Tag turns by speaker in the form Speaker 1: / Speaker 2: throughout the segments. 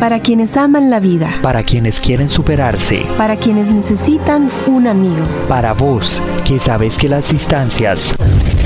Speaker 1: Para quienes aman la vida.
Speaker 2: Para quienes quieren superarse.
Speaker 1: Para quienes necesitan un amigo.
Speaker 2: Para vos, que sabes que las distancias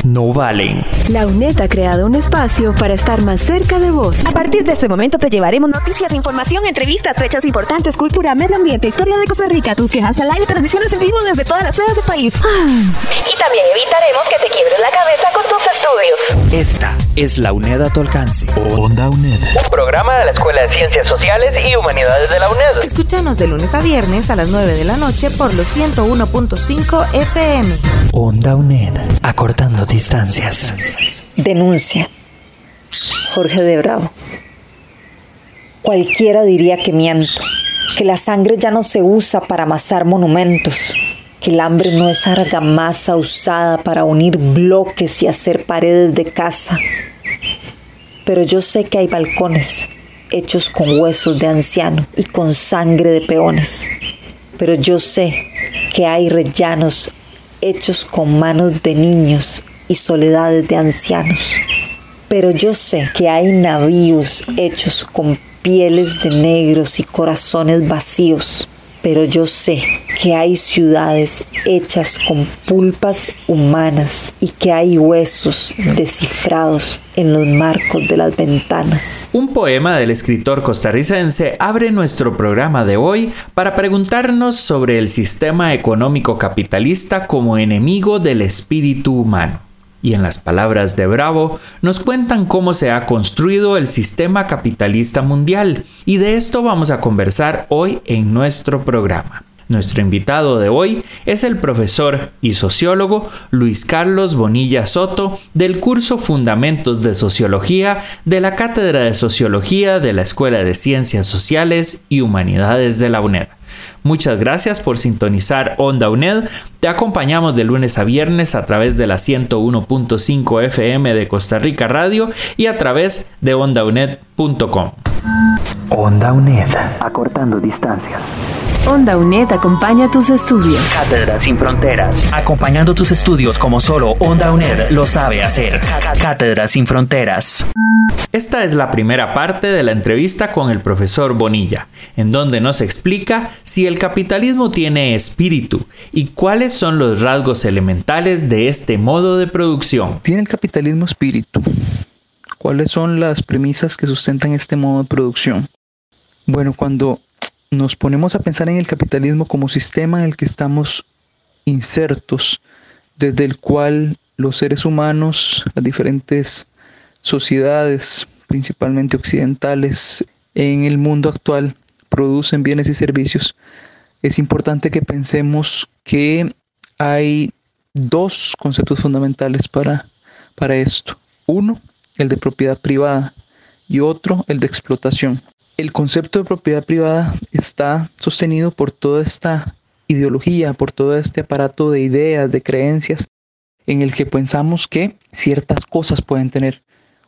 Speaker 2: no valen.
Speaker 1: La UNED ha creado un espacio para estar más cerca de vos.
Speaker 3: A partir de este momento te llevaremos noticias, información, entrevistas, fechas importantes, cultura, medio ambiente, historia de Costa Rica, tus quejas al aire, transmisiones en vivo desde todas las sedes del país.
Speaker 4: Ah. Y también evitaremos que te quiebres la cabeza con tus estudios.
Speaker 2: Esta es la UNED a tu alcance.
Speaker 5: Onda UNED.
Speaker 6: Un programa de la Escuela de Ciencias Sociales y Humanidades de la UNED.
Speaker 7: Escúchanos de lunes a viernes a las 9 de la noche por los 101.5 FM.
Speaker 2: Onda UNED. Acortando distancias.
Speaker 8: Denuncia. Jorge de Bravo. Cualquiera diría que miento, que la sangre ya no se usa para amasar monumentos, que el hambre no es argamasa usada para unir bloques y hacer paredes de casa. Pero yo sé que hay balcones hechos con huesos de anciano y con sangre de peones. Pero yo sé que hay rellanos hechos con manos de niños y soledades de ancianos. Pero yo sé que hay navíos hechos con pieles de negros y corazones vacíos. Pero yo sé que hay ciudades hechas con pulpas humanas y que hay huesos descifrados en los marcos de las ventanas.
Speaker 9: Un poema del escritor costarricense abre nuestro programa de hoy para preguntarnos sobre el sistema económico capitalista como enemigo del espíritu humano y en las palabras de Bravo nos cuentan cómo se ha construido el sistema capitalista mundial y de esto vamos a conversar hoy en nuestro programa. Nuestro invitado de hoy es el profesor y sociólogo Luis Carlos Bonilla Soto del curso Fundamentos de Sociología de la Cátedra de Sociología de la Escuela de Ciencias Sociales y Humanidades de la UNED. Muchas gracias por sintonizar Onda UNED. Te acompañamos de lunes a viernes a través de la 101.5 FM de Costa Rica Radio y a través de ondauned.com.
Speaker 2: Onda UNED. Acortando distancias.
Speaker 1: Onda UNED acompaña tus estudios.
Speaker 6: Cátedra sin fronteras.
Speaker 2: Acompañando tus estudios como solo Onda UNED lo sabe hacer. Cátedra sin fronteras.
Speaker 9: Esta es la primera parte de la entrevista con el profesor Bonilla, en donde nos explica si el capitalismo tiene espíritu y cuáles son los rasgos elementales de este modo de producción.
Speaker 10: ¿Tiene el capitalismo espíritu? ¿Cuáles son las premisas que sustentan este modo de producción? Bueno, cuando nos ponemos a pensar en el capitalismo como sistema en el que estamos insertos, desde el cual los seres humanos, las diferentes sociedades, principalmente occidentales, en el mundo actual producen bienes y servicios, es importante que pensemos que hay dos conceptos fundamentales para, para esto. Uno, el de propiedad privada y otro, el de explotación. El concepto de propiedad privada está sostenido por toda esta ideología, por todo este aparato de ideas, de creencias, en el que pensamos que ciertas cosas pueden tener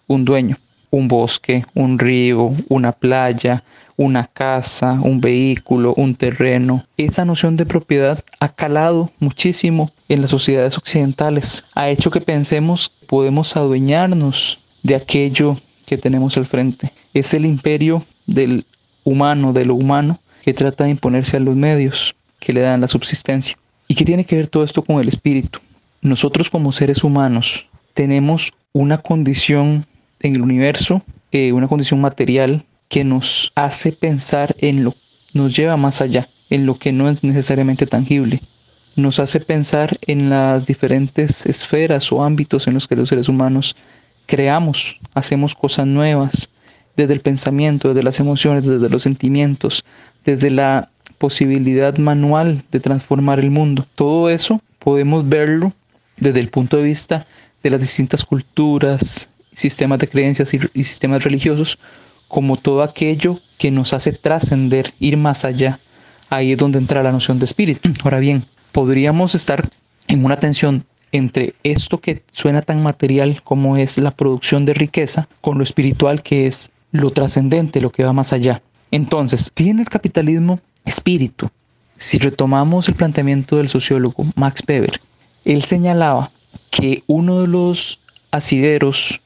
Speaker 10: un dueño, un bosque, un río, una playa, una casa, un vehículo, un terreno. Esa noción de propiedad ha calado muchísimo en las sociedades occidentales. Ha hecho que pensemos que podemos adueñarnos de aquello que tenemos al frente. Es el imperio del humano, de lo humano, que trata de imponerse a los medios que le dan la subsistencia. ¿Y qué tiene que ver todo esto con el espíritu? Nosotros como seres humanos tenemos una condición en el universo, eh, una condición material que nos hace pensar en lo, nos lleva más allá, en lo que no es necesariamente tangible. Nos hace pensar en las diferentes esferas o ámbitos en los que los seres humanos creamos, hacemos cosas nuevas, desde el pensamiento, desde las emociones, desde los sentimientos, desde la posibilidad manual de transformar el mundo. Todo eso podemos verlo desde el punto de vista de las distintas culturas, sistemas de creencias y, sistemas religiosos como todo aquello que nos hace trascender, ir más allá. Ahí es donde entra la noción de espíritu. Ahora bien, podríamos estar en una tensión entre esto que suena tan material como es la producción de riqueza con lo espiritual que es lo trascendente, lo que va más allá. Entonces, ¿tiene el capitalismo espíritu? Si retomamos el planteamiento del sociólogo Max Weber, él señalaba que uno de los asideros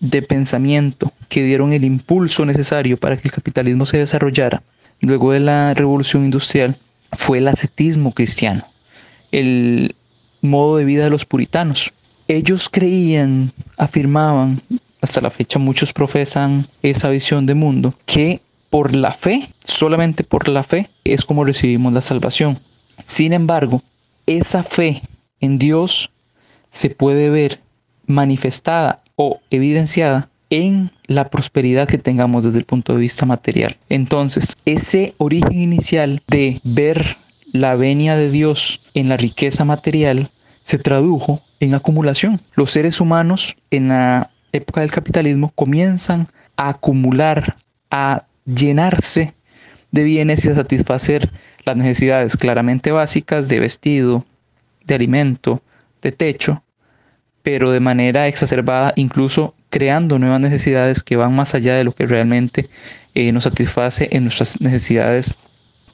Speaker 10: de pensamiento que dieron el impulso necesario para que el capitalismo se desarrollara luego de la revolución industrial fue el ascetismo cristiano, el modo de vida de los puritanos. Ellos creían, afirmaban, hasta la fecha muchos profesan esa visión de mundo, que por la fe, solamente por la fe, es como recibimos la salvación. Sin embargo, esa fe en Dios se puede ver manifestada o evidenciada en la prosperidad que tengamos desde el punto de vista material. Entonces, ese origen inicial de ver la venia de Dios en la riqueza material se tradujo en acumulación. Los seres humanos en la época del capitalismo comienzan a acumular, a llenarse de bienes y a satisfacer las necesidades claramente básicas de vestido, de alimento, de techo, pero de manera exacerbada, incluso creando nuevas necesidades que van más allá de lo que realmente eh, nos satisface en nuestras necesidades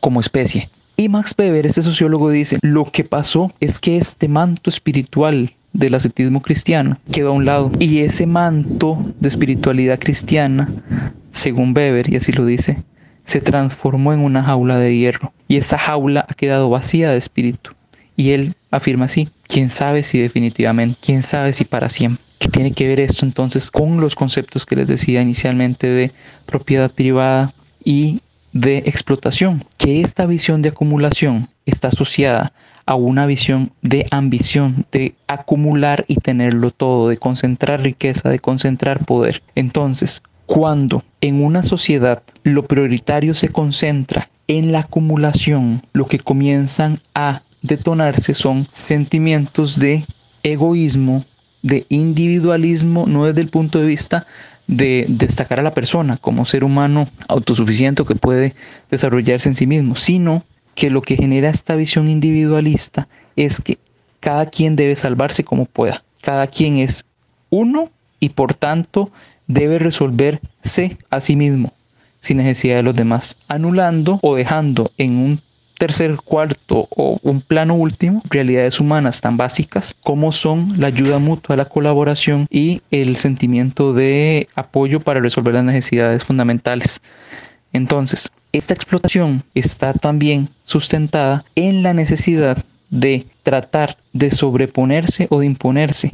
Speaker 10: como especie. Y Max Weber, este sociólogo, dice, lo que pasó es que este manto espiritual del ascetismo cristiano quedó a un lado y ese manto de espiritualidad cristiana, según Weber, y así lo dice, se transformó en una jaula de hierro y esa jaula ha quedado vacía de espíritu. Y él afirma así, quién sabe si definitivamente, quién sabe si para siempre. ¿Qué tiene que ver esto entonces con los conceptos que les decía inicialmente de propiedad privada y de explotación? Que esta visión de acumulación está asociada a una visión de ambición, de acumular y tenerlo todo, de concentrar riqueza, de concentrar poder. Entonces, cuando en una sociedad lo prioritario se concentra en la acumulación, lo que comienzan a detonarse son sentimientos de egoísmo, de individualismo, no desde el punto de vista de destacar a la persona como ser humano autosuficiente que puede desarrollarse en sí mismo, sino que lo que genera esta visión individualista es que cada quien debe salvarse como pueda, cada quien es uno y por tanto debe resolverse a sí mismo sin necesidad de los demás, anulando o dejando en un tercer, cuarto o un plano último, realidades humanas tan básicas como son la ayuda mutua, la colaboración y el sentimiento de apoyo para resolver las necesidades fundamentales. Entonces, esta explotación está también sustentada en la necesidad de tratar de sobreponerse o de imponerse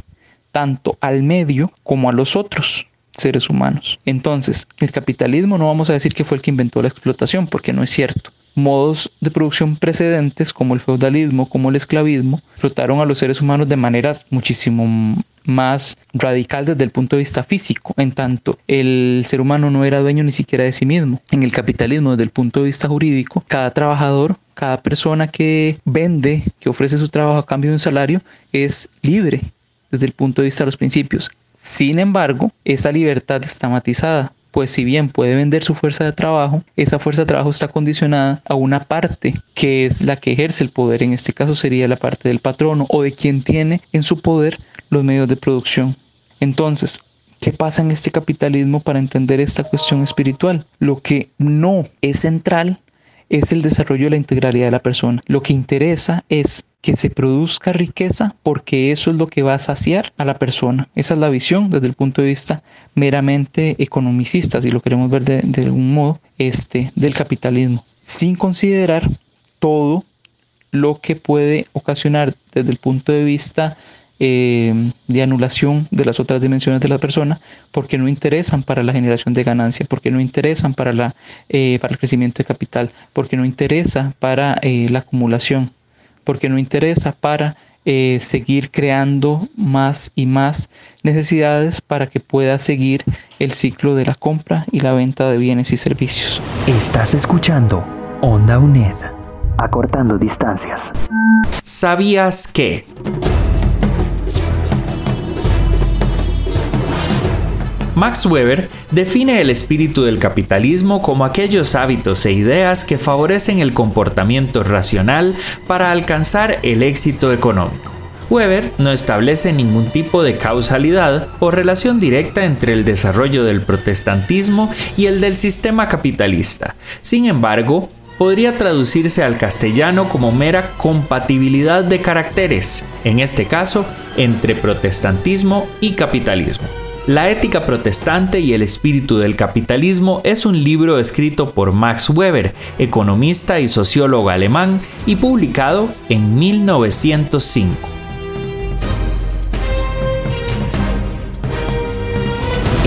Speaker 10: tanto al medio como a los otros seres humanos. Entonces, el capitalismo no vamos a decir que fue el que inventó la explotación, porque no es cierto modos de producción precedentes como el feudalismo, como el esclavismo, explotaron a los seres humanos de manera muchísimo más radical desde el punto de vista físico, en tanto el ser humano no era dueño ni siquiera de sí mismo. En el capitalismo, desde el punto de vista jurídico, cada trabajador, cada persona que vende, que ofrece su trabajo a cambio de un salario, es libre desde el punto de vista de los principios. Sin embargo, esa libertad está matizada pues si bien puede vender su fuerza de trabajo, esa fuerza de trabajo está condicionada a una parte que es la que ejerce el poder, en este caso sería la parte del patrono o de quien tiene en su poder los medios de producción. Entonces, ¿Qué pasa en este capitalismo para entender esta cuestión espiritual? Lo que no es central es el desarrollo de la integralidad de la persona. Lo que interesa es que se produzca riqueza porque eso es lo que va a saciar a la persona. Esa es la visión desde el punto de vista meramente economicista, si lo queremos ver de, algún modo, este, del capitalismo, sin considerar todo lo que puede ocasionar desde el punto de vista eh, de anulación de las otras dimensiones de la persona porque no interesan para la generación de ganancia, porque no interesan para, la, eh, para el crecimiento de capital, porque no interesa para eh, la acumulación, porque no interesa para seguir creando más y más necesidades para que pueda seguir el ciclo de la compra y la venta de bienes y servicios.
Speaker 2: Estás escuchando Onda UNED, acortando distancias.
Speaker 9: ¿Sabías que? Max Weber define el espíritu del capitalismo como aquellos hábitos e ideas que favorecen el comportamiento racional para alcanzar el éxito económico. Weber no establece ningún tipo de causalidad o relación directa entre el desarrollo del protestantismo y el del sistema capitalista. Sin embargo, podría traducirse al castellano como mera compatibilidad de caracteres, en este caso, entre protestantismo y capitalismo. La ética protestante y el espíritu del capitalismo es un libro escrito por Max Weber, economista y sociólogo alemán, y publicado en 1905.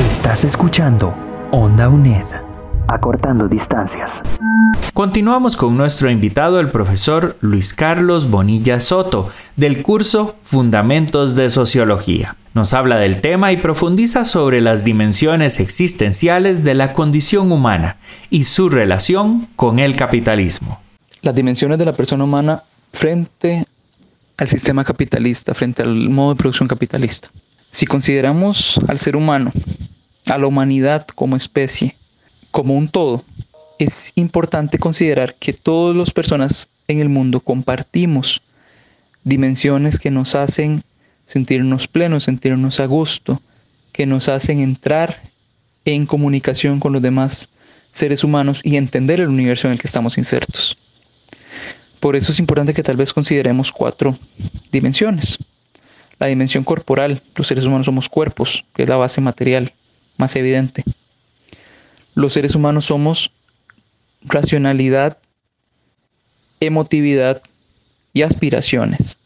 Speaker 2: Estás escuchando Onda UNED, acortando distancias.
Speaker 9: Continuamos con nuestro invitado, el profesor Luis Carlos Bonilla Soto, del curso Fundamentos de Sociología. Nos habla del tema y profundiza sobre las dimensiones existenciales de la condición humana y su relación con el capitalismo.
Speaker 10: Las dimensiones de la persona humana frente al sistema capitalista, frente al modo de producción capitalista. Si consideramos al ser humano, a la humanidad como especie, como un todo, es importante considerar que todas las personas en el mundo compartimos dimensiones que nos hacen sentirnos plenos, sentirnos a gusto, que nos hacen entrar en comunicación con los demás seres humanos y entender el universo en el que estamos insertos. Por eso es importante que tal vez consideremos cuatro dimensiones. La dimensión corporal, los seres humanos somos cuerpos, que es la base material más evidente. Los seres humanos somos racionalidad, emotividad y aspiraciones.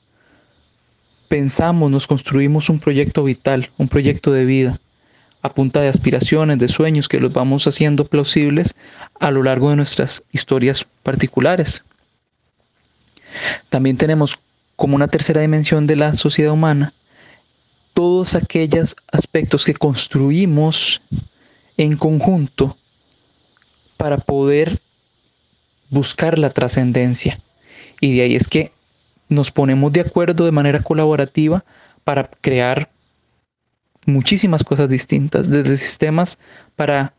Speaker 10: Pensamos, nos construimos un proyecto vital, un proyecto de vida, a punta de aspiraciones, de sueños que los vamos haciendo plausibles a lo largo de nuestras historias particulares. También tenemos como una tercera dimensión de la sociedad humana todos aquellos aspectos que construimos en conjunto para poder buscar la trascendencia. Y de ahí es que nos ponemos de acuerdo de manera colaborativa para crear muchísimas cosas distintas, desde sistemas para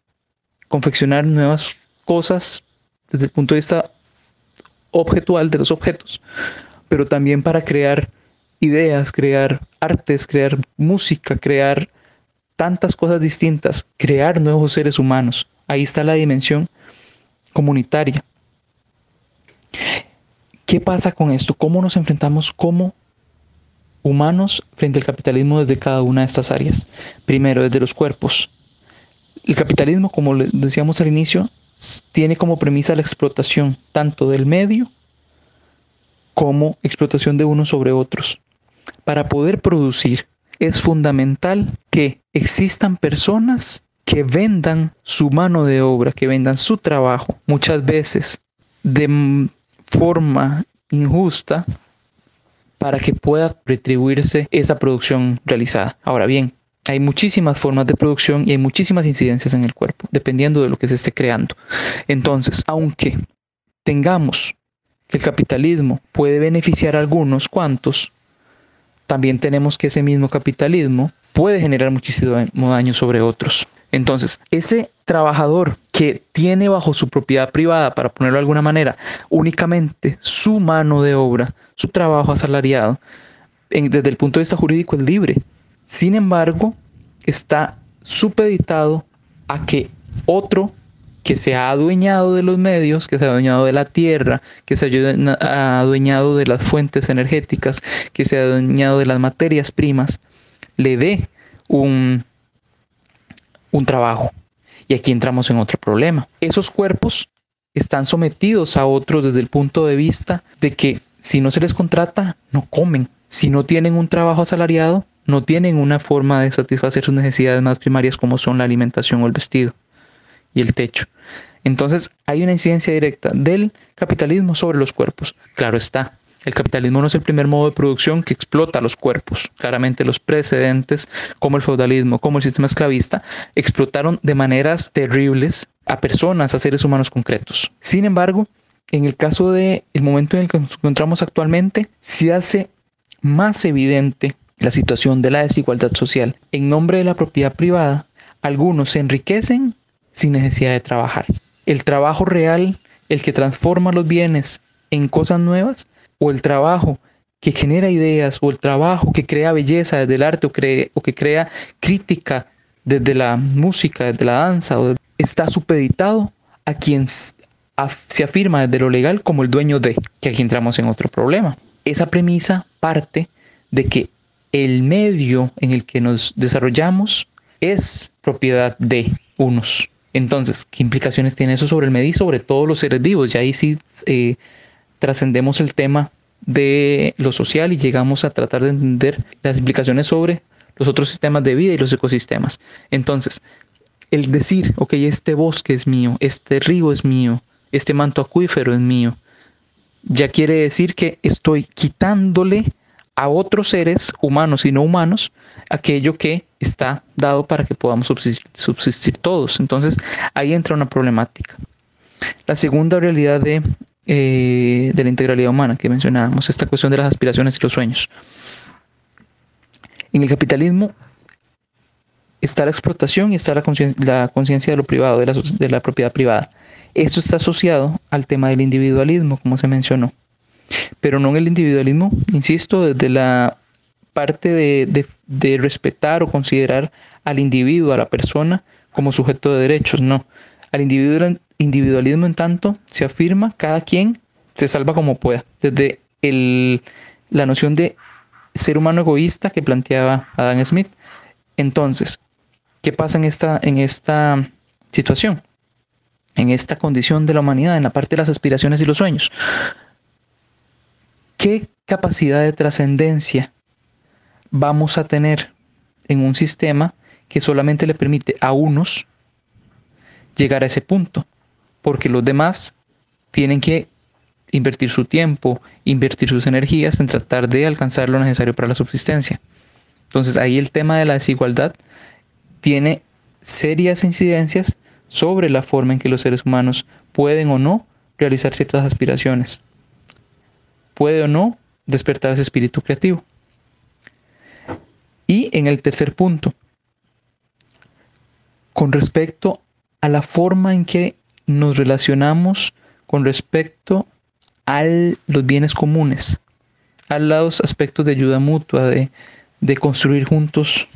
Speaker 10: confeccionar nuevas cosas desde el punto de vista objetual de los objetos, pero también para crear ideas, crear artes, crear música, crear tantas cosas distintas, crear nuevos seres humanos. Ahí está la dimensión comunitaria. ¿Qué pasa con esto? ¿Cómo nos enfrentamos como humanos frente al capitalismo desde cada una de estas áreas? Primero, desde los cuerpos. El capitalismo, como decíamos al inicio, tiene como premisa la explotación tanto del medio como explotación de unos sobre otros. Para poder producir es fundamental que existan personas que vendan su mano de obra, que vendan su trabajo, muchas veces de forma injusta para que pueda retribuirse esa producción realizada. Ahora bien, hay muchísimas formas de producción y hay muchísimas incidencias en el cuerpo, dependiendo de lo que se esté creando. Entonces, aunque tengamos que el capitalismo puede beneficiar a algunos cuantos, también tenemos que ese mismo capitalismo puede generar muchísimo daño sobre otros. Entonces, ese trabajador que tiene bajo su propiedad privada, para ponerlo de alguna manera, únicamente su mano de obra, su trabajo asalariado, desde el punto de vista jurídico es libre. Sin embargo, está supeditado a que otro que se ha adueñado de los medios, que se ha adueñado de la tierra, que se ha adueñado de las fuentes energéticas, que se ha adueñado de las materias primas, le dé un un trabajo. Y aquí entramos en otro problema. Esos cuerpos están sometidos a otros desde el punto de vista de que si no se les contrata, no comen. Si no tienen un trabajo asalariado, no tienen una forma de satisfacer sus necesidades más primarias como son la alimentación o el vestido y el techo. Entonces hay una incidencia directa del capitalismo sobre los cuerpos. Claro está, el capitalismo no es el primer modo de producción que explota los cuerpos. Claramente los precedentes, como el feudalismo, como el sistema esclavista, explotaron de maneras terribles a personas, a seres humanos concretos. Sin embargo, en el caso del el momento en el que nos encontramos actualmente, se hace más evidente la situación de la desigualdad social. En nombre de la propiedad privada, algunos se enriquecen sin necesidad de trabajar. El trabajo real, el que transforma los bienes en cosas nuevas, o el trabajo que genera ideas o el trabajo que crea belleza desde el arte o, o que crea crítica desde la música, desde la danza, o está supeditado a quien se afirma desde lo legal como el dueño de, que aquí entramos en otro problema. Esa premisa parte de que el medio en el que nos desarrollamos es propiedad de unos. Entonces, ¿qué implicaciones tiene eso sobre el medio y sobre todos los seres vivos? Ya ahí sí eh, trascendemos el tema de lo social y llegamos a tratar de entender las implicaciones sobre los otros sistemas de vida y los ecosistemas. Entonces, el decir, ok, este bosque es mío, este río es mío, este manto acuífero es mío, ya quiere decir que estoy quitándole a otros seres humanos y no humanos aquello que está dado para que podamos subsistir, todos. Entonces ahí entra una problemática. La segunda realidad de, eh, de la integralidad humana que mencionábamos, esta cuestión de las aspiraciones y los sueños. En el capitalismo está la explotación y está la conciencia de lo privado, de la, de la propiedad privada. Esto está asociado al tema del individualismo, como se mencionó. Pero no en el individualismo, insisto, desde la parte de, respetar o considerar al individuo, a la persona, como sujeto de derechos, no. Al individualismo, en tanto, se afirma cada quien se salva como pueda. Desde la noción de ser humano egoísta que planteaba Adam Smith. Entonces, ¿qué pasa en esta, en esta situación? En esta condición de la humanidad, en la parte de las aspiraciones y los sueños. ¿Qué capacidad de trascendencia vamos a tener en un sistema que solamente le permite a unos llegar a ese punto? Porque los demás tienen que invertir su tiempo, invertir sus energías en tratar de alcanzar lo necesario para la subsistencia. Entonces ahí el tema de la desigualdad tiene serias incidencias sobre la forma en que los seres humanos pueden o no realizar ciertas aspiraciones puede o no despertar ese espíritu creativo. Y en el tercer punto, con respecto a la forma en que nos relacionamos con respecto a los bienes comunes, a los aspectos de ayuda mutua, de, de construir juntos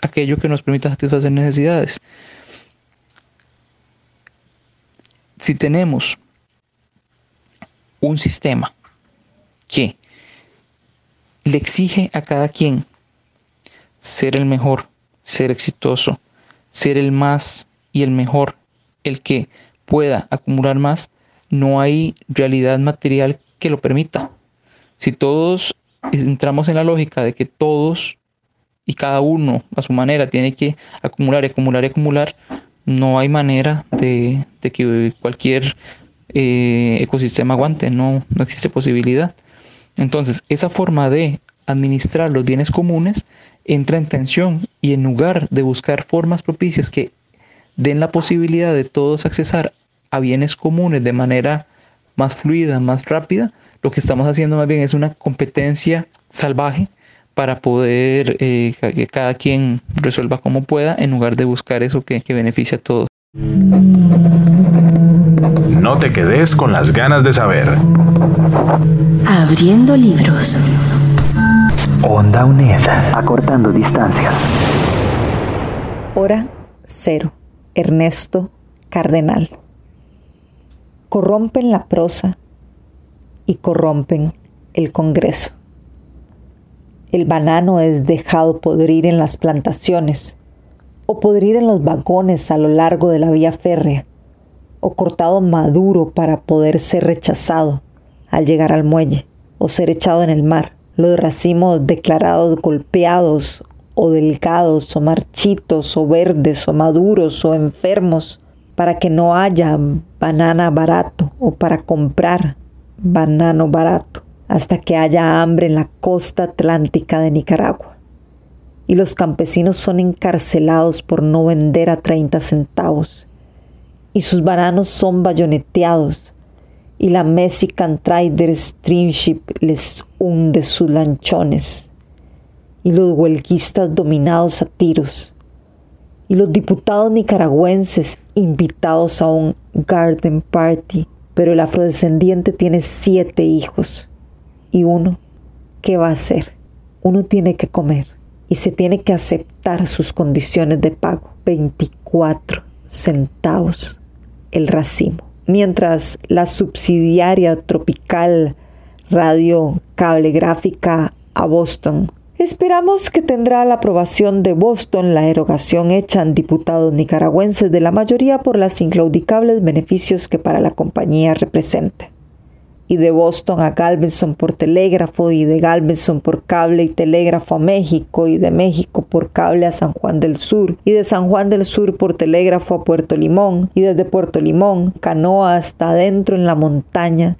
Speaker 10: aquello que nos permita satisfacer necesidades. Si tenemos un sistema que le exige a cada quien ser el mejor, ser exitoso, ser el más y el mejor, el que pueda acumular más, no hay realidad material que lo permita. Si todos entramos en la lógica de que todos y cada uno a su manera tiene que acumular, acumular, acumular, no hay manera de, que cualquier eh, ecosistema aguante, no, no existe posibilidad. Entonces, esa forma de administrar los bienes comunes entra en tensión y en lugar de buscar formas propicias que den la posibilidad de todos accesar a bienes comunes de manera más fluida, más rápida, lo que estamos haciendo más bien es una competencia salvaje para poder eh, que cada quien resuelva como pueda en lugar de buscar eso que, que beneficia a todos.
Speaker 5: No te quedes con las ganas de saber.
Speaker 1: Abriendo libros.
Speaker 2: Onda UNED. Acortando distancias.
Speaker 8: Hora cero. Ernesto Cardenal. Corrompen la prosa y corrompen el Congreso. El banano es dejado podrir en las plantaciones o podrir en los vagones a lo largo de la vía férrea o cortado maduro para poder ser rechazado al llegar al muelle o ser echado en el mar. Los racimos declarados golpeados o delgados o marchitos o verdes o maduros o enfermos para que no haya banana barato o para comprar banano barato hasta que haya hambre en la costa atlántica de Nicaragua. Y los campesinos son encarcelados por no vender a 30 centavos. Y sus bananos son bayoneteados, y la Mexican Trader Streamship les hunde sus lanchones, y los huelguistas dominados a tiros, y los diputados nicaragüenses invitados a un garden party, pero el afrodescendiente tiene siete hijos, y uno, ¿qué va a hacer? Uno tiene que comer y se tiene que aceptar sus condiciones de pago, 24 centavos el racimo. Mientras la subsidiaria tropical radio cablegráfica a Boston Esperamos que tendrá la aprobación de Boston la erogación hecha en diputados nicaragüenses de la mayoría por las inclaudicables beneficios que para la compañía representa. Y de Boston a Galveston por telégrafo y de Galveston por cable y telégrafo a México y de México por cable a San Juan del Sur y de San Juan del Sur por telégrafo a Puerto Limón y desde Puerto Limón, canoa hasta adentro en la montaña,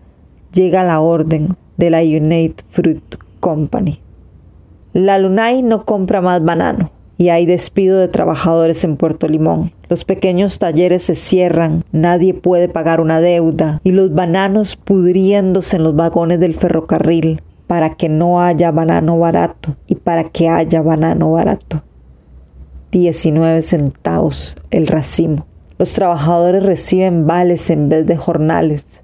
Speaker 8: llega la orden de la United Fruit Company. La Lunay no compra más banano y hay despido de trabajadores en Puerto Limón. Los pequeños talleres se cierran, nadie puede pagar una deuda y los bananos pudriéndose en los vagones del ferrocarril para que no haya banano barato y para que haya banano barato. 19 centavos el racimo. Los trabajadores reciben vales en vez de jornales,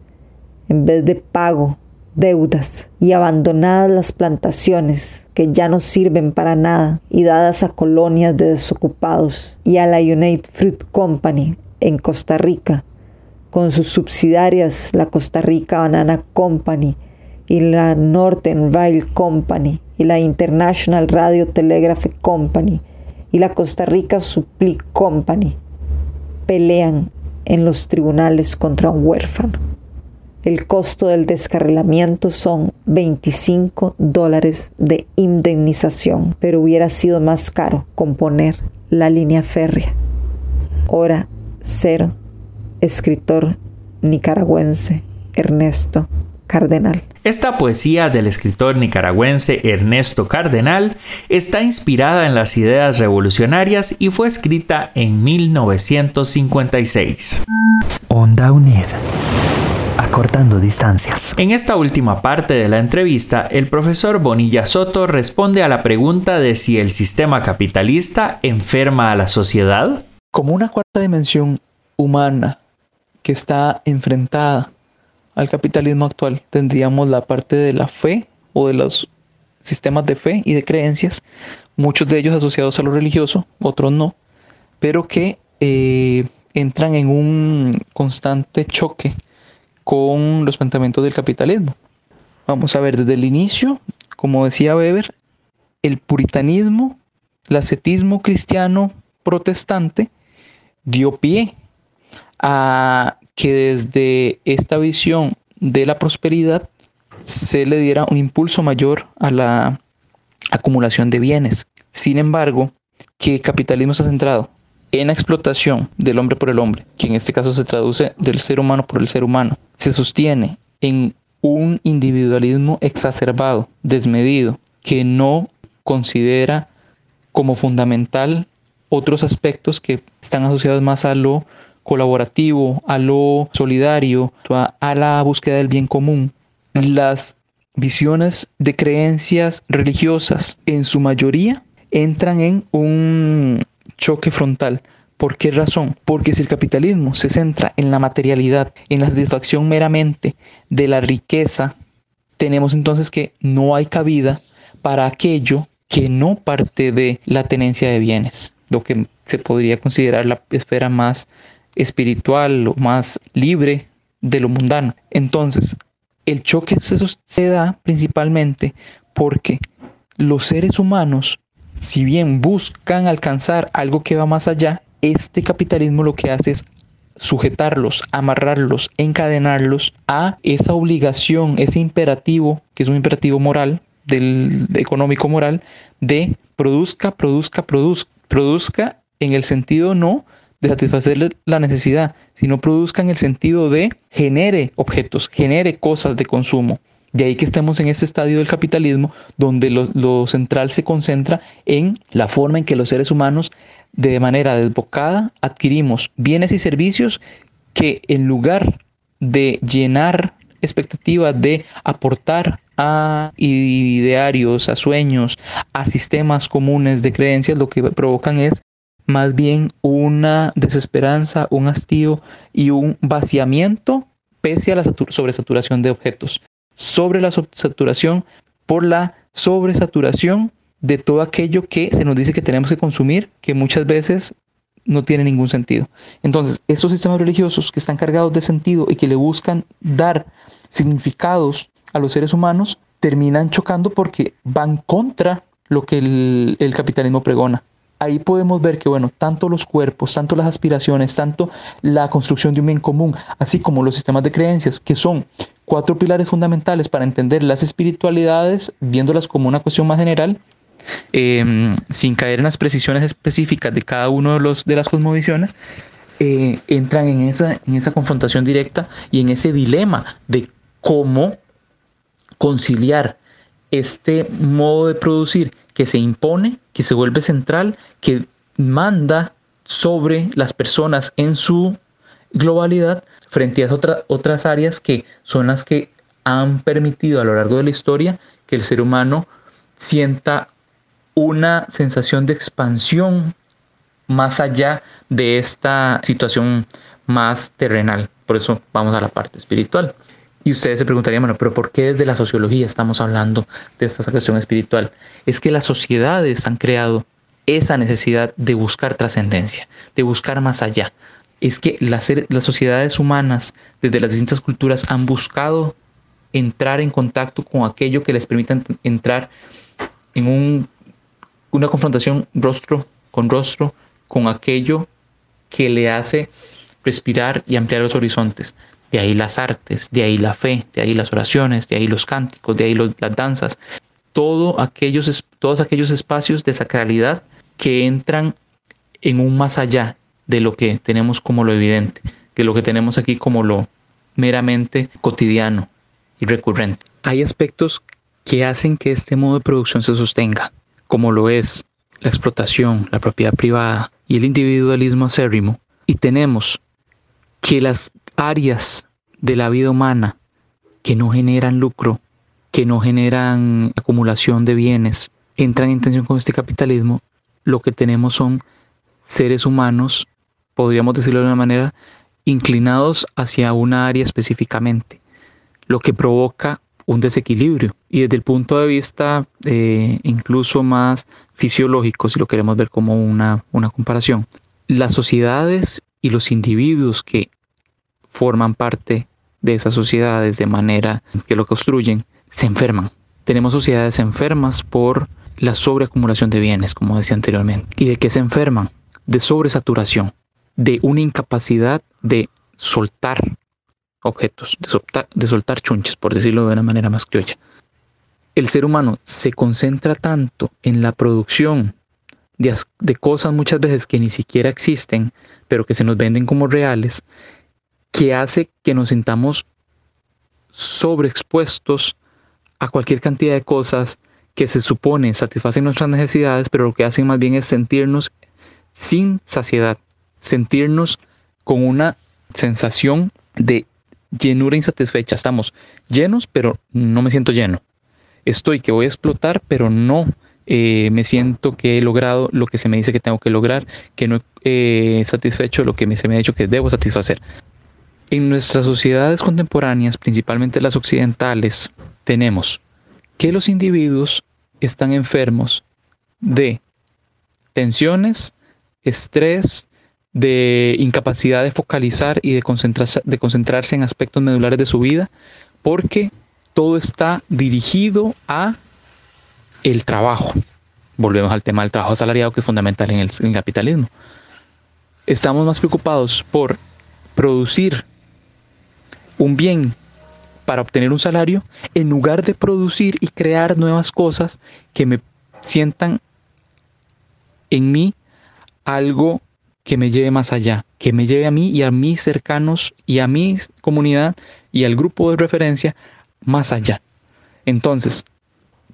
Speaker 8: en vez de pago deudas y abandonadas las plantaciones que ya no sirven para nada y dadas a colonias de desocupados y a la United Fruit Company en Costa Rica, con sus subsidiarias la Costa Rica Banana Company y la Northern Rail Company y la International Radio Telegraph Company y la Costa Rica Supply Company, pelean en los tribunales contra un huérfano. El costo del descarrilamiento son 25 dólares de indemnización, pero hubiera sido más caro componer la línea férrea. Hora cero, escritor nicaragüense Ernesto Cardenal.
Speaker 9: Esta poesía del escritor nicaragüense Ernesto Cardenal está inspirada en las ideas revolucionarias y fue escrita en 1956.
Speaker 2: Onda UNED acortando distancias.
Speaker 9: En esta última parte de la entrevista, el profesor Bonilla Soto responde a la pregunta de si el sistema capitalista enferma a la sociedad.
Speaker 10: Como una cuarta dimensión humana que está enfrentada al capitalismo actual, tendríamos la parte de la fe o de los sistemas de fe y de creencias, muchos de ellos asociados a lo religioso, otros no, pero que eh, entran en un constante choque con los planteamientos del capitalismo. Vamos a ver, desde el inicio, como decía Weber, el puritanismo, el ascetismo cristiano protestante dio pie a que desde esta visión de la prosperidad se le diera un impulso mayor a la acumulación de bienes. Sin embargo, que el capitalismo ha centrado en la explotación del hombre por el hombre, que en este caso se traduce del ser humano por el ser humano, se sostiene en un individualismo exacerbado, desmedido, que no considera como fundamental otros aspectos que están asociados más a lo colaborativo, a lo solidario, a la búsqueda del bien común. Las visiones de creencias religiosas en su mayoría entran en un choque frontal. ¿Por qué razón? Porque si el capitalismo se centra en la materialidad, en la satisfacción meramente de la riqueza, tenemos entonces que no hay cabida para aquello que no parte de la tenencia de bienes, lo que se podría considerar la esfera más espiritual o más libre de lo mundano. Entonces, el choque se, da principalmente porque los seres humanos si bien buscan alcanzar algo que va más allá, este capitalismo lo que hace es sujetarlos, amarrarlos, encadenarlos a esa obligación, ese imperativo, que es un imperativo moral, del económico moral, de produzca, produzca, produzca, produzca en el sentido no de satisfacer la necesidad, sino produzca en el sentido de genere objetos, genere cosas de consumo. De ahí que estemos en este estadio del capitalismo donde lo, central se concentra en la forma en que los seres humanos de manera desbocada adquirimos bienes y servicios que en lugar de llenar expectativas de aportar a idearios, a sueños, a sistemas comunes de creencias, lo que provocan es más bien una desesperanza, un hastío y un vaciamiento pese a la sobresaturación de objetos sobre la saturación por la sobresaturación de todo aquello que se nos dice que tenemos que consumir, que muchas veces no tiene ningún sentido. Entonces, estos sistemas religiosos que están cargados de sentido y que le buscan dar significados a los seres humanos, terminan chocando porque van contra lo que el, el capitalismo pregona ahí podemos ver que, bueno, tanto los cuerpos, tanto las aspiraciones, tanto la construcción de un bien común, así como los sistemas de creencias, que son cuatro pilares fundamentales para entender las espiritualidades, viéndolas como una cuestión más general, em, sin caer en las precisiones específicas de cada uno de, los, de las cosmovisiones, eh, entran en esa, en esa confrontación directa y en ese dilema de cómo conciliar este modo de producir que se impone, que se vuelve central, que manda sobre las personas en su globalidad frente a otras otras áreas que son las que han permitido a lo largo de la historia que el ser humano sienta una sensación de expansión más allá de esta situación más terrenal. Por eso vamos a la parte espiritual. Y ustedes se preguntarían, bueno, pero ¿por qué desde la sociología estamos hablando de esta cuestión espiritual? Es que las sociedades han creado esa necesidad de buscar trascendencia, de buscar más allá. Es que las, sociedades humanas desde las distintas culturas han buscado entrar en contacto con aquello que les permita entrar en un, una confrontación rostro con rostro con aquello que le hace respirar y ampliar los horizontes de ahí las artes, de ahí la fe, de ahí las oraciones, de ahí los cánticos, de ahí las danzas, todo aquellos, todos aquellos espacios de sacralidad que entran en un más allá de lo que tenemos como lo evidente, de lo que tenemos aquí como lo meramente cotidiano y recurrente. Hay aspectos que hacen que este modo de producción se sostenga, como lo es la explotación, la propiedad privada y el individualismo acérrimo. Y tenemos que las áreas de la vida humana que no generan lucro, que no generan acumulación de bienes, entran en tensión con este capitalismo, lo que tenemos son seres humanos, podríamos decirlo de una manera, inclinados hacia una área específicamente, lo que provoca un desequilibrio. Y desde el punto de vista eh, incluso más fisiológico, si lo queremos ver como una, una comparación, las sociedades y los individuos que forman parte de esas sociedades de manera que lo construyen, se enferman. Tenemos sociedades enfermas por la sobreacumulación de bienes, como decía anteriormente. ¿Y de qué se enferman? De sobresaturación, de una incapacidad de soltar objetos, de soltar, de chunches, por decirlo de una manera más criolla. El ser humano se concentra tanto en la producción de cosas muchas veces que ni siquiera existen, pero que se nos venden como reales, que hace que nos sintamos sobreexpuestos a cualquier cantidad de cosas que se supone satisfacen nuestras necesidades, pero lo que hacen más bien es sentirnos sin saciedad, sentirnos con una sensación de llenura insatisfecha. Estamos llenos, pero no me siento lleno. Estoy que voy a explotar, pero no eh, me siento que he logrado lo que se me dice que tengo que lograr, que no he eh, satisfecho lo que se me ha dicho que debo satisfacer. En nuestras sociedades contemporáneas, principalmente las occidentales, tenemos que los individuos están enfermos de tensiones, estrés, de incapacidad de focalizar y de concentrarse, en aspectos medulares de su vida, porque todo está dirigido a el trabajo. Volvemos al tema del trabajo asalariado que es fundamental en el capitalismo. Estamos más preocupados por producir un bien para obtener un salario en lugar de producir y crear nuevas cosas que me sientan en mí algo que me lleve más allá, que me lleve a mí y a mis cercanos y a mi comunidad y al grupo de referencia más allá. Entonces,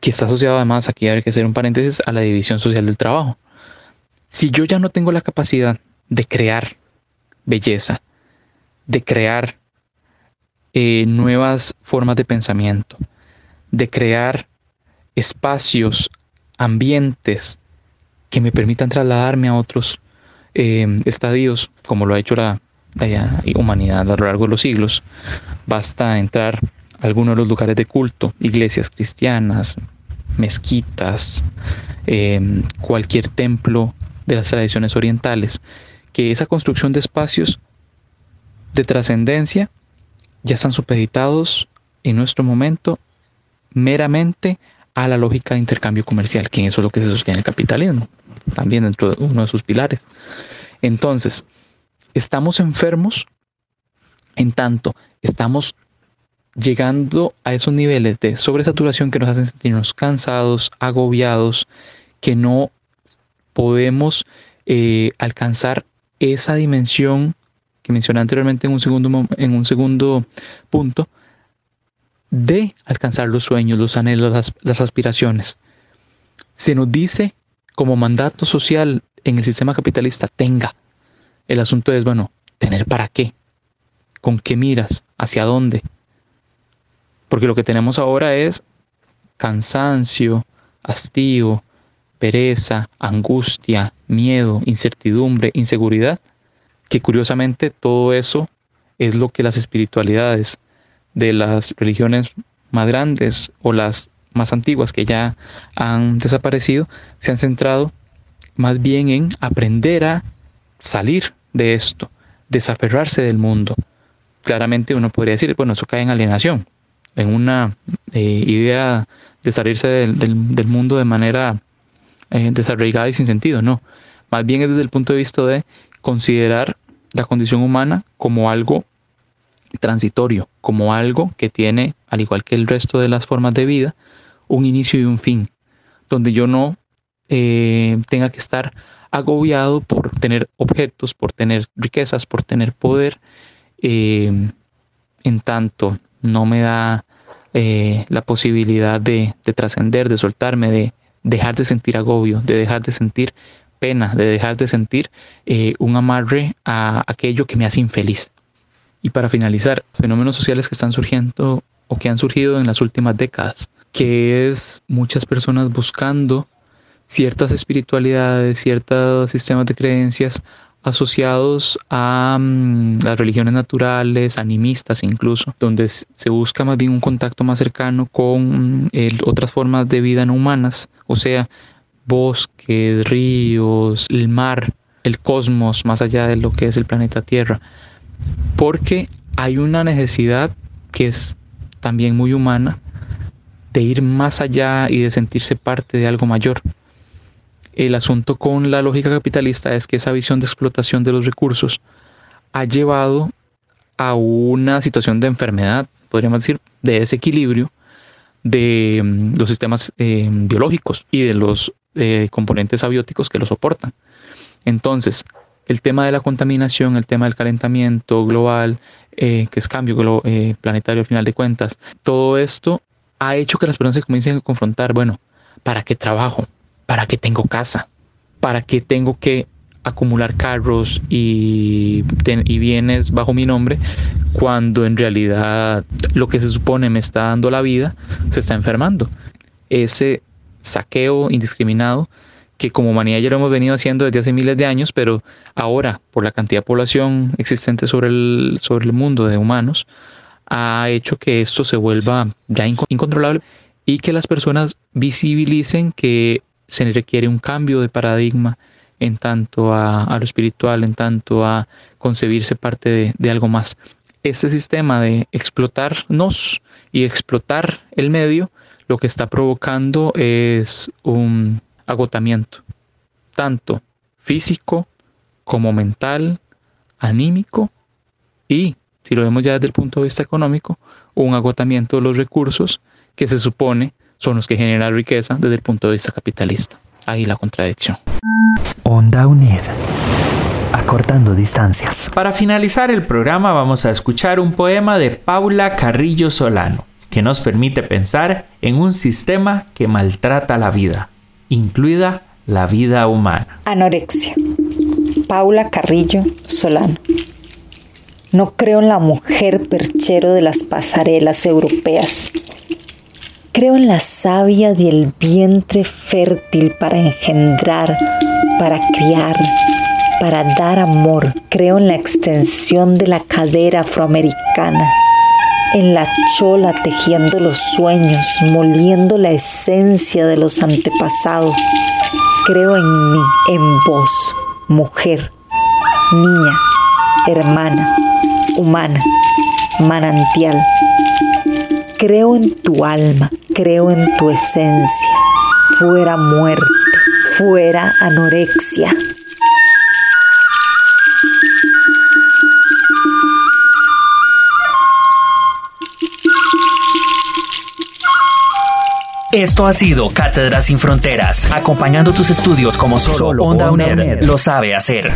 Speaker 10: que está asociado además, aquí hay que hacer un paréntesis, a la división social del trabajo. Si yo ya no tengo la capacidad de crear belleza, de crear eh, nuevas formas de pensamiento, de crear espacios, ambientes que me permitan trasladarme a otros eh, estadios, como lo ha hecho la, humanidad a lo largo de los siglos. Basta entrar a algunos de los lugares de culto, iglesias cristianas, mezquitas, eh, cualquier templo de las tradiciones orientales, que esa construcción de espacios de trascendencia ya están supeditados en nuestro momento meramente a la lógica de intercambio comercial, que eso es lo que se sostiene el capitalismo, también dentro de uno de sus pilares. Entonces, estamos enfermos en tanto estamos llegando a esos niveles de sobresaturación que nos hacen sentirnos cansados, agobiados, que no podemos eh, alcanzar esa dimensión que mencioné anteriormente en un segundo, en un segundo punto, de alcanzar los sueños, los anhelos, las, las aspiraciones. Se nos dice como mandato social en el sistema capitalista, tenga. El asunto es, bueno, tener para qué, con qué miras, hacia dónde. Porque lo que tenemos ahora es cansancio, hastío, pereza, angustia, miedo, incertidumbre, inseguridad, que curiosamente todo eso es lo que las espiritualidades de las religiones más grandes o las más antiguas que ya han desaparecido se han centrado más bien en aprender a salir de esto, desaferrarse del mundo. Claramente uno podría decir, bueno, eso cae en alienación, en una eh, idea de salirse del, mundo de manera eh, desarraigada y sin sentido, no. Más bien es desde el punto de vista de considerar la condición humana como algo transitorio, como algo que tiene, al igual que el resto de las formas de vida, un inicio y un fin, donde yo no eh, tenga que estar agobiado por tener objetos, por tener riquezas, por tener poder, eh, en tanto no me da eh, la posibilidad de, de trascender, de soltarme, de dejar de sentir agobio, de dejar de sentir pena, de dejar de sentir un amarre a aquello que me hace infeliz. Y para finalizar, fenómenos sociales que están surgiendo o que han surgido en las últimas décadas, que es muchas personas buscando ciertas espiritualidades, ciertos sistemas de creencias asociados a mm, las religiones naturales, animistas incluso, donde se busca más bien un contacto más cercano con mm, otras formas de vida no humanas, o sea, bosques, ríos, el mar, el cosmos, más allá de lo que es el planeta Tierra porque hay una necesidad que es también muy humana de ir más allá y de sentirse parte de algo mayor. El asunto con la lógica capitalista es que esa visión de explotación de los recursos ha llevado a una situación de enfermedad, podríamos decir, de desequilibrio de mm, los sistemas eh, biológicos y de los eh, componentes abióticos que lo soportan. Entonces, el tema de la contaminación, el tema del calentamiento global, eh, que es cambio planetario al final de cuentas, todo esto ha hecho que las personas se comiencen a confrontar, bueno, ¿para qué trabajo? ¿Para qué tengo casa? ¿Para qué tengo que acumular carros y, y bienes bajo mi nombre cuando en realidad lo que se supone me está dando la vida se está enfermando? Ese saqueo indiscriminado que como humanidad ya lo hemos venido haciendo desde hace miles de años, pero ahora, por la cantidad de población existente sobre el, sobre el mundo de humanos, ha hecho que esto se vuelva ya incontrolable y que las personas visibilicen que se requiere un cambio de paradigma en tanto a, lo espiritual, en tanto a concebirse parte de, de algo más. Este sistema de explotarnos y explotar el medio, lo que está provocando es un agotamiento, tanto físico como mental, anímico y, si lo vemos ya desde el punto de vista económico, un agotamiento de los recursos que se supone son los que generan riqueza desde el punto de vista capitalista. Ahí la contradicción.
Speaker 2: Onda UNED. Acortando distancias.
Speaker 9: Para finalizar el programa vamos a escuchar un poema de Paula Carrillo Solano, que nos permite pensar en un sistema que maltrata la vida incluida la vida humana.
Speaker 8: Anorexia. Paula Carrillo Solano. No creo en la mujer perchero de las pasarelas europeas. Creo en la savia del vientre fértil para engendrar, para criar, para dar amor. Creo en la extensión de la cadera afroamericana en la chola tejiendo los sueños, moliendo la esencia de los antepasados. Creo en mí, en vos, mujer, niña, hermana, humana, manantial. Creo en tu alma, Creo en tu esencia. Fuera muerte, fuera anorexia.
Speaker 2: Esto ha sido Cátedra sin Fronteras, acompañando tus estudios como solo, Onda, UNED, lo sabe hacer.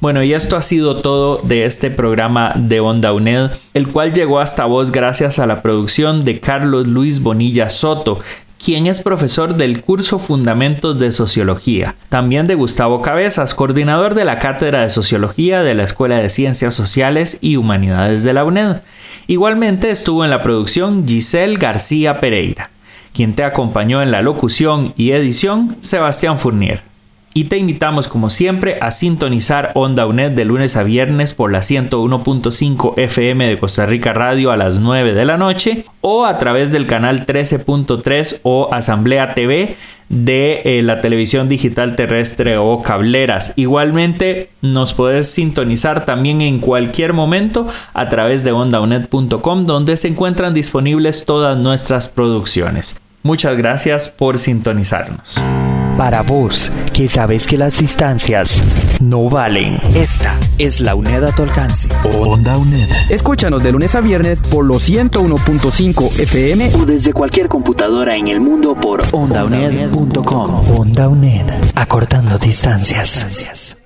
Speaker 9: Bueno, y esto ha sido todo de este programa de Onda UNED, el cual llegó hasta vos gracias a la producción de Carlos Luis Bonilla Soto, quien es profesor del curso Fundamentos de Sociología, también de Gustavo Cabezas, coordinador de la Cátedra de Sociología de la Escuela de Ciencias Sociales y Humanidades de la UNED. Igualmente estuvo en la producción Giselle García Pereira. Quien te acompañó en la locución y edición, Sebastián Fournier. Y te invitamos como siempre a sintonizar Onda UNED de lunes a viernes por la 101.5 FM de Costa Rica Radio a las 9 de la noche o a través del canal 13.3 o Asamblea TV de eh, la televisión digital terrestre o cableras. Igualmente nos puedes sintonizar también en cualquier momento a través de ondaunet.com donde se encuentran disponibles todas nuestras producciones. Muchas gracias por sintonizarnos.
Speaker 2: Para vos, que sabes que las distancias no valen, esta es la UNED a tu alcance. Onda UNED.
Speaker 11: Escúchanos de lunes a viernes por los 101.5 FM
Speaker 2: o desde cualquier computadora en el mundo por ondauned.com. Onda UNED, acortando distancias.